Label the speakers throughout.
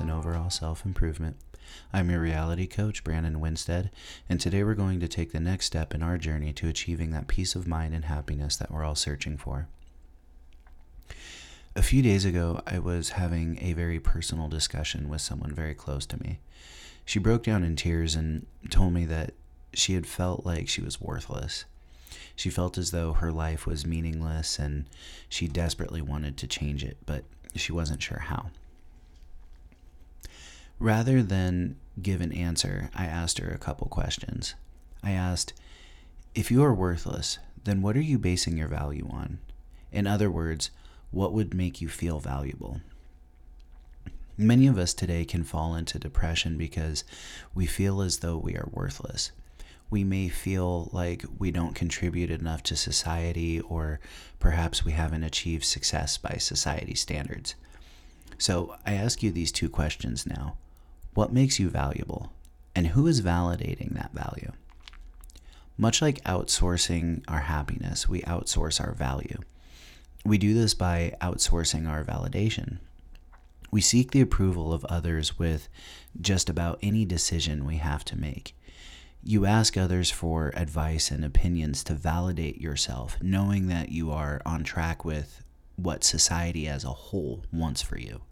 Speaker 1: and overall self improvement. I'm your reality coach, Brandon Winstead, and today we're going to take the next step in our journey to achieving that peace of mind and happiness that we're all searching for. A few days ago, I was having a very personal discussion with someone very close to me. She broke down in tears and told me that she had felt like she was worthless. She felt as though her life was meaningless and she desperately wanted to change it, but she wasn't sure how. Rather than give an answer, I asked her a couple questions. I asked, If you are worthless, then what are you basing your value on? In other words, what would make you feel valuable? Many of us today can fall into depression because we feel as though we are worthless. We may feel like we don't contribute enough to society, or perhaps we haven't achieved success by society standards. So I ask you these two questions now What makes you valuable? And who is validating that value? Much like outsourcing our happiness, we outsource our value. We do this by outsourcing our validation. We seek the approval of others with just about any decision we have to make. You ask others for advice and opinions to validate yourself, knowing that you are on track with what society as a whole wants for you.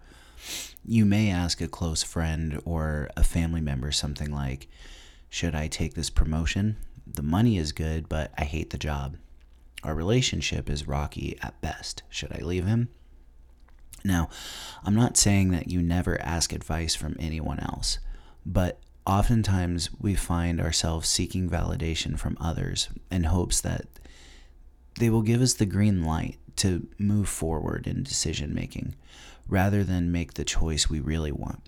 Speaker 1: You may ask a close friend or a family member something like, Should I take this promotion? The money is good, but I hate the job. Our relationship is rocky at best. Should I leave him? Now, I'm not saying that you never ask advice from anyone else, but oftentimes we find ourselves seeking validation from others in hopes that they will give us the green light to move forward in decision making rather than make the choice we really want.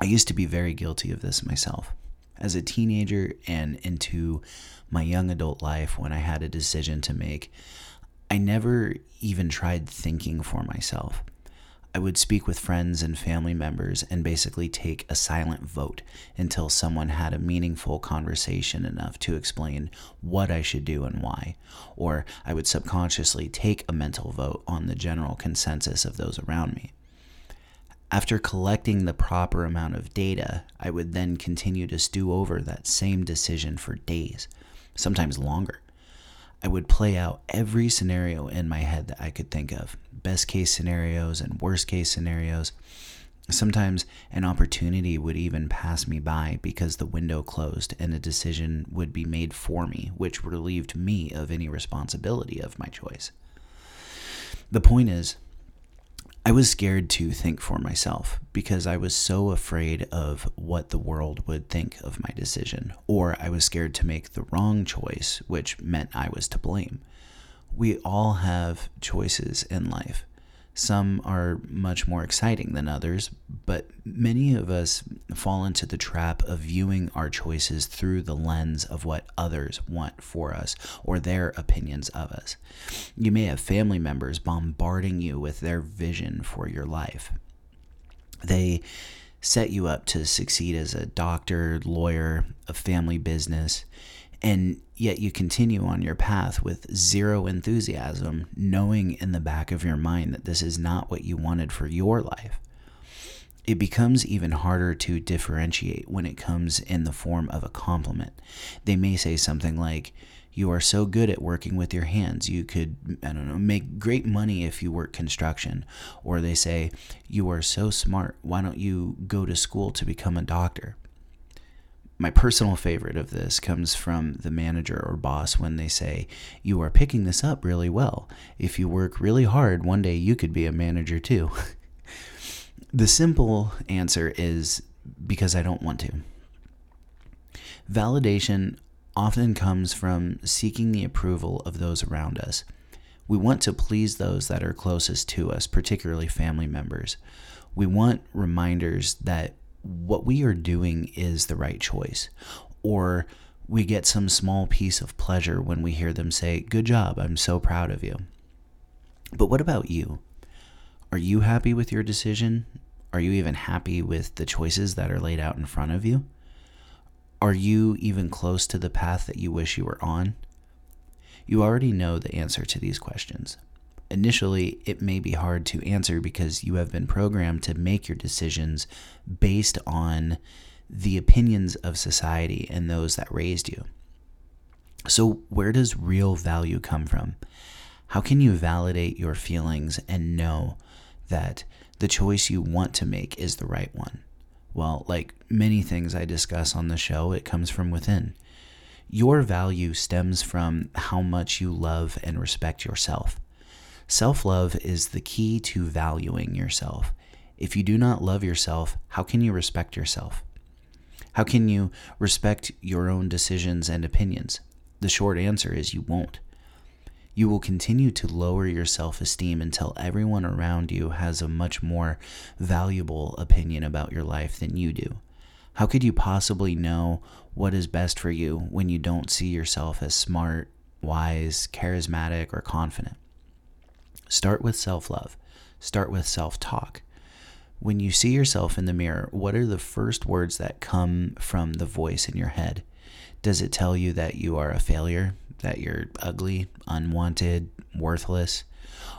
Speaker 1: I used to be very guilty of this myself. As a teenager and into my young adult life, when I had a decision to make, I never even tried thinking for myself. I would speak with friends and family members and basically take a silent vote until someone had a meaningful conversation enough to explain what I should do and why. Or I would subconsciously take a mental vote on the general consensus of those around me. After collecting the proper amount of data, I would then continue to stew over that same decision for days, sometimes longer. I would play out every scenario in my head that I could think of best case scenarios and worst case scenarios. Sometimes an opportunity would even pass me by because the window closed and a decision would be made for me, which relieved me of any responsibility of my choice. The point is, I was scared to think for myself because I was so afraid of what the world would think of my decision, or I was scared to make the wrong choice, which meant I was to blame. We all have choices in life. Some are much more exciting than others, but many of us fall into the trap of viewing our choices through the lens of what others want for us or their opinions of us. You may have family members bombarding you with their vision for your life. They set you up to succeed as a doctor, lawyer, a family business, and yet you continue on your path with zero enthusiasm, knowing in the back of your mind that this is not what you wanted for your life. It becomes even harder to differentiate when it comes in the form of a compliment. They may say something like, You are so good at working with your hands. You could, I don't know, make great money if you work construction. Or they say, You are so smart. Why don't you go to school to become a doctor? My personal favorite of this comes from the manager or boss when they say, You are picking this up really well. If you work really hard, one day you could be a manager too. the simple answer is because I don't want to. Validation often comes from seeking the approval of those around us. We want to please those that are closest to us, particularly family members. We want reminders that what we are doing is the right choice. Or we get some small piece of pleasure when we hear them say, Good job, I'm so proud of you. But what about you? Are you happy with your decision? Are you even happy with the choices that are laid out in front of you? Are you even close to the path that you wish you were on? You already know the answer to these questions. Initially, it may be hard to answer because you have been programmed to make your decisions based on the opinions of society and those that raised you. So, where does real value come from? How can you validate your feelings and know that the choice you want to make is the right one? Well, like many things I discuss on the show, it comes from within. Your value stems from how much you love and respect yourself. Self love is the key to valuing yourself. If you do not love yourself, how can you respect yourself? How can you respect your own decisions and opinions? The short answer is you won't. You will continue to lower your self esteem until everyone around you has a much more valuable opinion about your life than you do. How could you possibly know what is best for you when you don't see yourself as smart, wise, charismatic, or confident? Start with self love, start with self talk. When you see yourself in the mirror, what are the first words that come from the voice in your head? Does it tell you that you are a failure, that you're ugly, unwanted, worthless?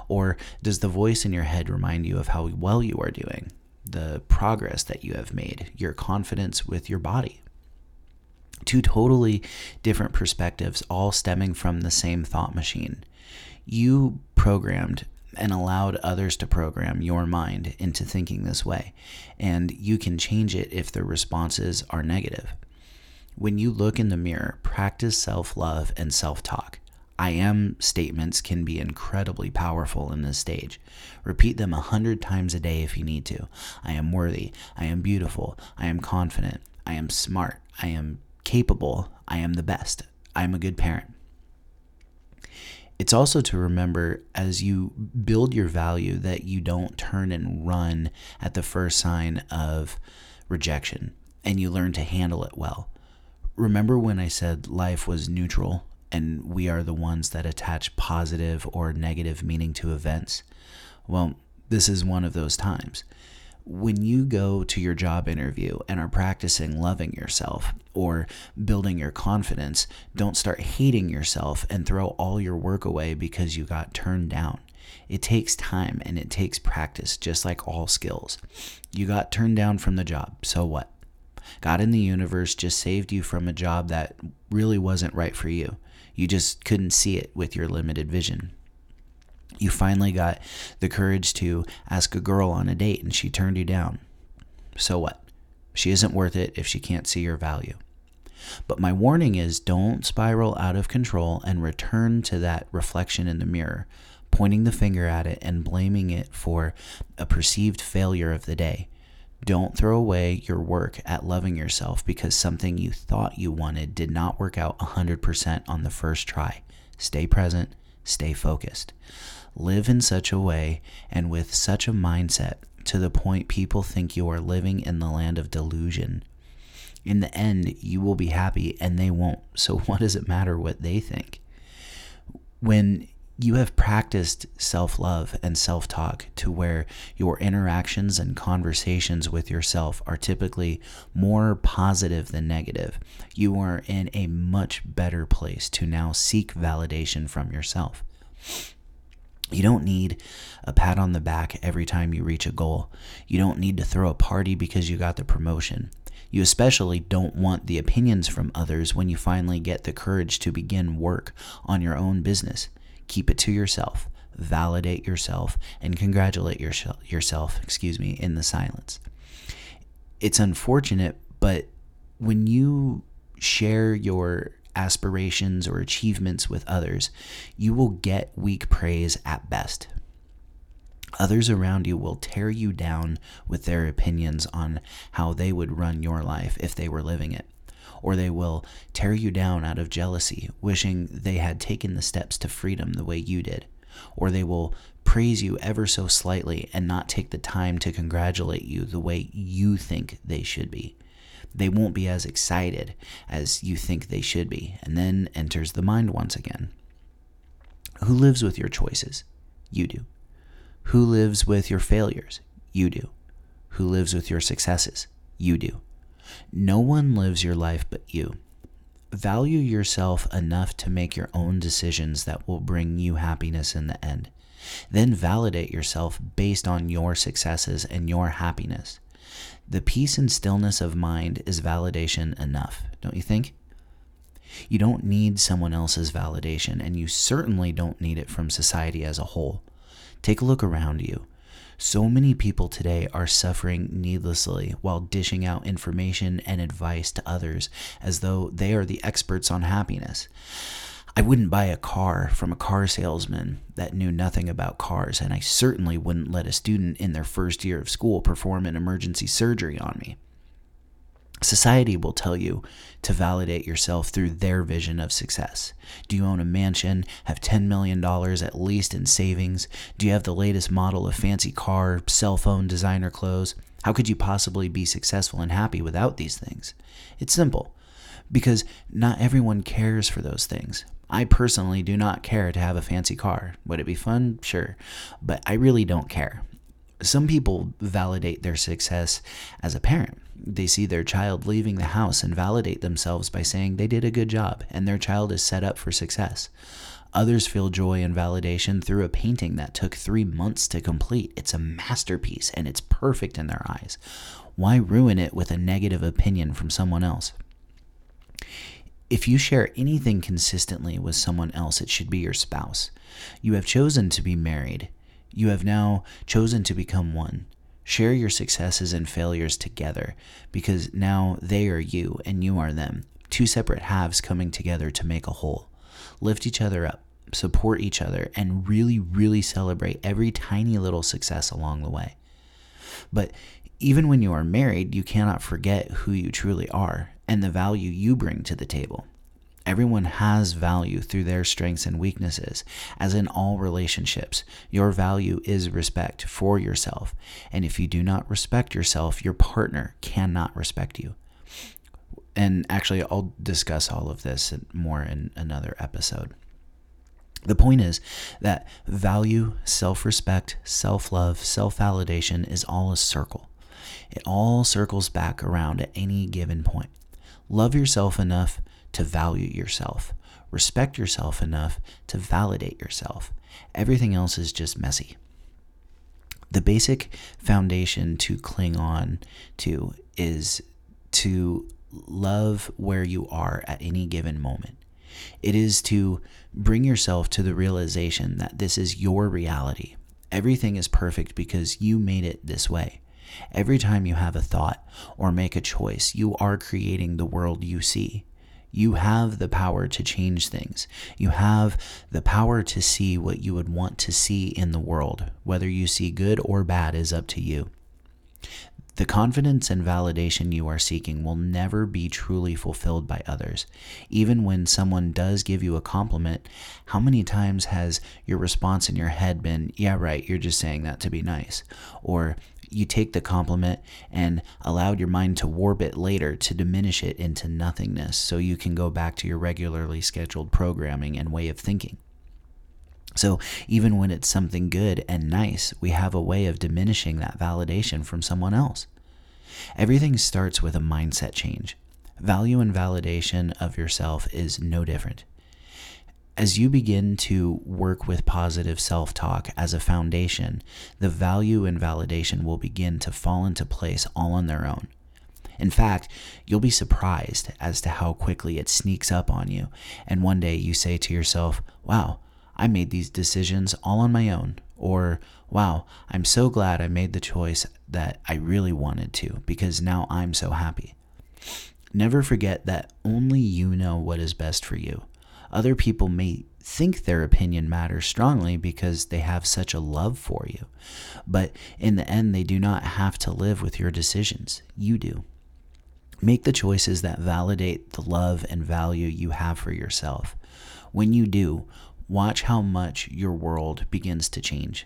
Speaker 1: Or does the voice in your head remind you of how well you are doing, the progress that you have made, your confidence with your body? Two totally different perspectives, all stemming from the same thought machine. You programmed and allowed others to program your mind into thinking this way, and you can change it if the responses are negative. When you look in the mirror, practice self love and self talk. I am statements can be incredibly powerful in this stage. Repeat them a hundred times a day if you need to. I am worthy. I am beautiful. I am confident. I am smart. I am capable. I am the best. I am a good parent. It's also to remember as you build your value that you don't turn and run at the first sign of rejection and you learn to handle it well. Remember when I said life was neutral and we are the ones that attach positive or negative meaning to events? Well, this is one of those times. When you go to your job interview and are practicing loving yourself or building your confidence, don't start hating yourself and throw all your work away because you got turned down. It takes time and it takes practice, just like all skills. You got turned down from the job, so what? God in the universe just saved you from a job that really wasn't right for you. You just couldn't see it with your limited vision. You finally got the courage to ask a girl on a date and she turned you down. So what? She isn't worth it if she can't see your value. But my warning is don't spiral out of control and return to that reflection in the mirror, pointing the finger at it and blaming it for a perceived failure of the day. Don't throw away your work at loving yourself because something you thought you wanted did not work out 100% on the first try. Stay present, stay focused. Live in such a way and with such a mindset to the point people think you are living in the land of delusion. In the end, you will be happy and they won't. So, what does it matter what they think? When you have practiced self love and self talk to where your interactions and conversations with yourself are typically more positive than negative. You are in a much better place to now seek validation from yourself. You don't need a pat on the back every time you reach a goal. You don't need to throw a party because you got the promotion. You especially don't want the opinions from others when you finally get the courage to begin work on your own business. Keep it to yourself. Validate yourself and congratulate yourself, excuse me, in the silence. It's unfortunate, but when you share your aspirations or achievements with others, you will get weak praise at best. Others around you will tear you down with their opinions on how they would run your life if they were living it or they will tear you down out of jealousy, wishing they had taken the steps to freedom the way you did, or they will praise you ever so slightly and not take the time to congratulate you the way you think they should be. They won't be as excited as you think they should be, and then enters the mind once again. Who lives with your choices? You do. Who lives with your failures? You do. Who lives with your successes? You do. No one lives your life but you. Value yourself enough to make your own decisions that will bring you happiness in the end. Then validate yourself based on your successes and your happiness. The peace and stillness of mind is validation enough, don't you think? You don't need someone else's validation, and you certainly don't need it from society as a whole. Take a look around you. So many people today are suffering needlessly while dishing out information and advice to others as though they are the experts on happiness. I wouldn't buy a car from a car salesman that knew nothing about cars, and I certainly wouldn't let a student in their first year of school perform an emergency surgery on me. Society will tell you to validate yourself through their vision of success. Do you own a mansion, have $10 million at least in savings? Do you have the latest model of fancy car, cell phone, designer clothes? How could you possibly be successful and happy without these things? It's simple because not everyone cares for those things. I personally do not care to have a fancy car. Would it be fun? Sure. But I really don't care. Some people validate their success as a parent. They see their child leaving the house and validate themselves by saying they did a good job and their child is set up for success. Others feel joy and validation through a painting that took three months to complete. It's a masterpiece and it's perfect in their eyes. Why ruin it with a negative opinion from someone else? If you share anything consistently with someone else, it should be your spouse. You have chosen to be married. You have now chosen to become one. Share your successes and failures together because now they are you and you are them. Two separate halves coming together to make a whole. Lift each other up, support each other, and really, really celebrate every tiny little success along the way. But even when you are married, you cannot forget who you truly are and the value you bring to the table. Everyone has value through their strengths and weaknesses. As in all relationships, your value is respect for yourself. And if you do not respect yourself, your partner cannot respect you. And actually, I'll discuss all of this more in another episode. The point is that value, self respect, self love, self validation is all a circle. It all circles back around at any given point. Love yourself enough to value yourself. Respect yourself enough to validate yourself. Everything else is just messy. The basic foundation to cling on to is to love where you are at any given moment. It is to bring yourself to the realization that this is your reality. Everything is perfect because you made it this way. Every time you have a thought or make a choice, you are creating the world you see. You have the power to change things. You have the power to see what you would want to see in the world. Whether you see good or bad is up to you. The confidence and validation you are seeking will never be truly fulfilled by others. Even when someone does give you a compliment, how many times has your response in your head been, Yeah, right, you're just saying that to be nice? Or, you take the compliment and allowed your mind to warp it later to diminish it into nothingness so you can go back to your regularly scheduled programming and way of thinking. So, even when it's something good and nice, we have a way of diminishing that validation from someone else. Everything starts with a mindset change. Value and validation of yourself is no different. As you begin to work with positive self talk as a foundation, the value and validation will begin to fall into place all on their own. In fact, you'll be surprised as to how quickly it sneaks up on you, and one day you say to yourself, Wow, I made these decisions all on my own, or Wow, I'm so glad I made the choice that I really wanted to because now I'm so happy. Never forget that only you know what is best for you. Other people may think their opinion matters strongly because they have such a love for you. But in the end, they do not have to live with your decisions. You do. Make the choices that validate the love and value you have for yourself. When you do, watch how much your world begins to change.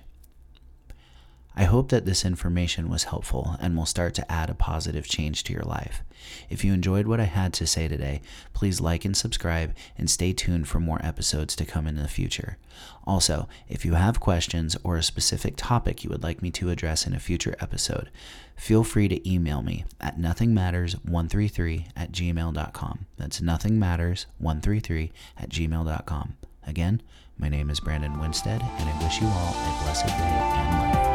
Speaker 1: I hope that this information was helpful and will start to add a positive change to your life. If you enjoyed what I had to say today, please like and subscribe and stay tuned for more episodes to come in the future. Also, if you have questions or a specific topic you would like me to address in a future episode, feel free to email me at nothingmatters133 at gmail.com. That's nothingmatters133 at gmail.com. Again, my name is Brandon Winstead, and I wish you all a blessed day and life.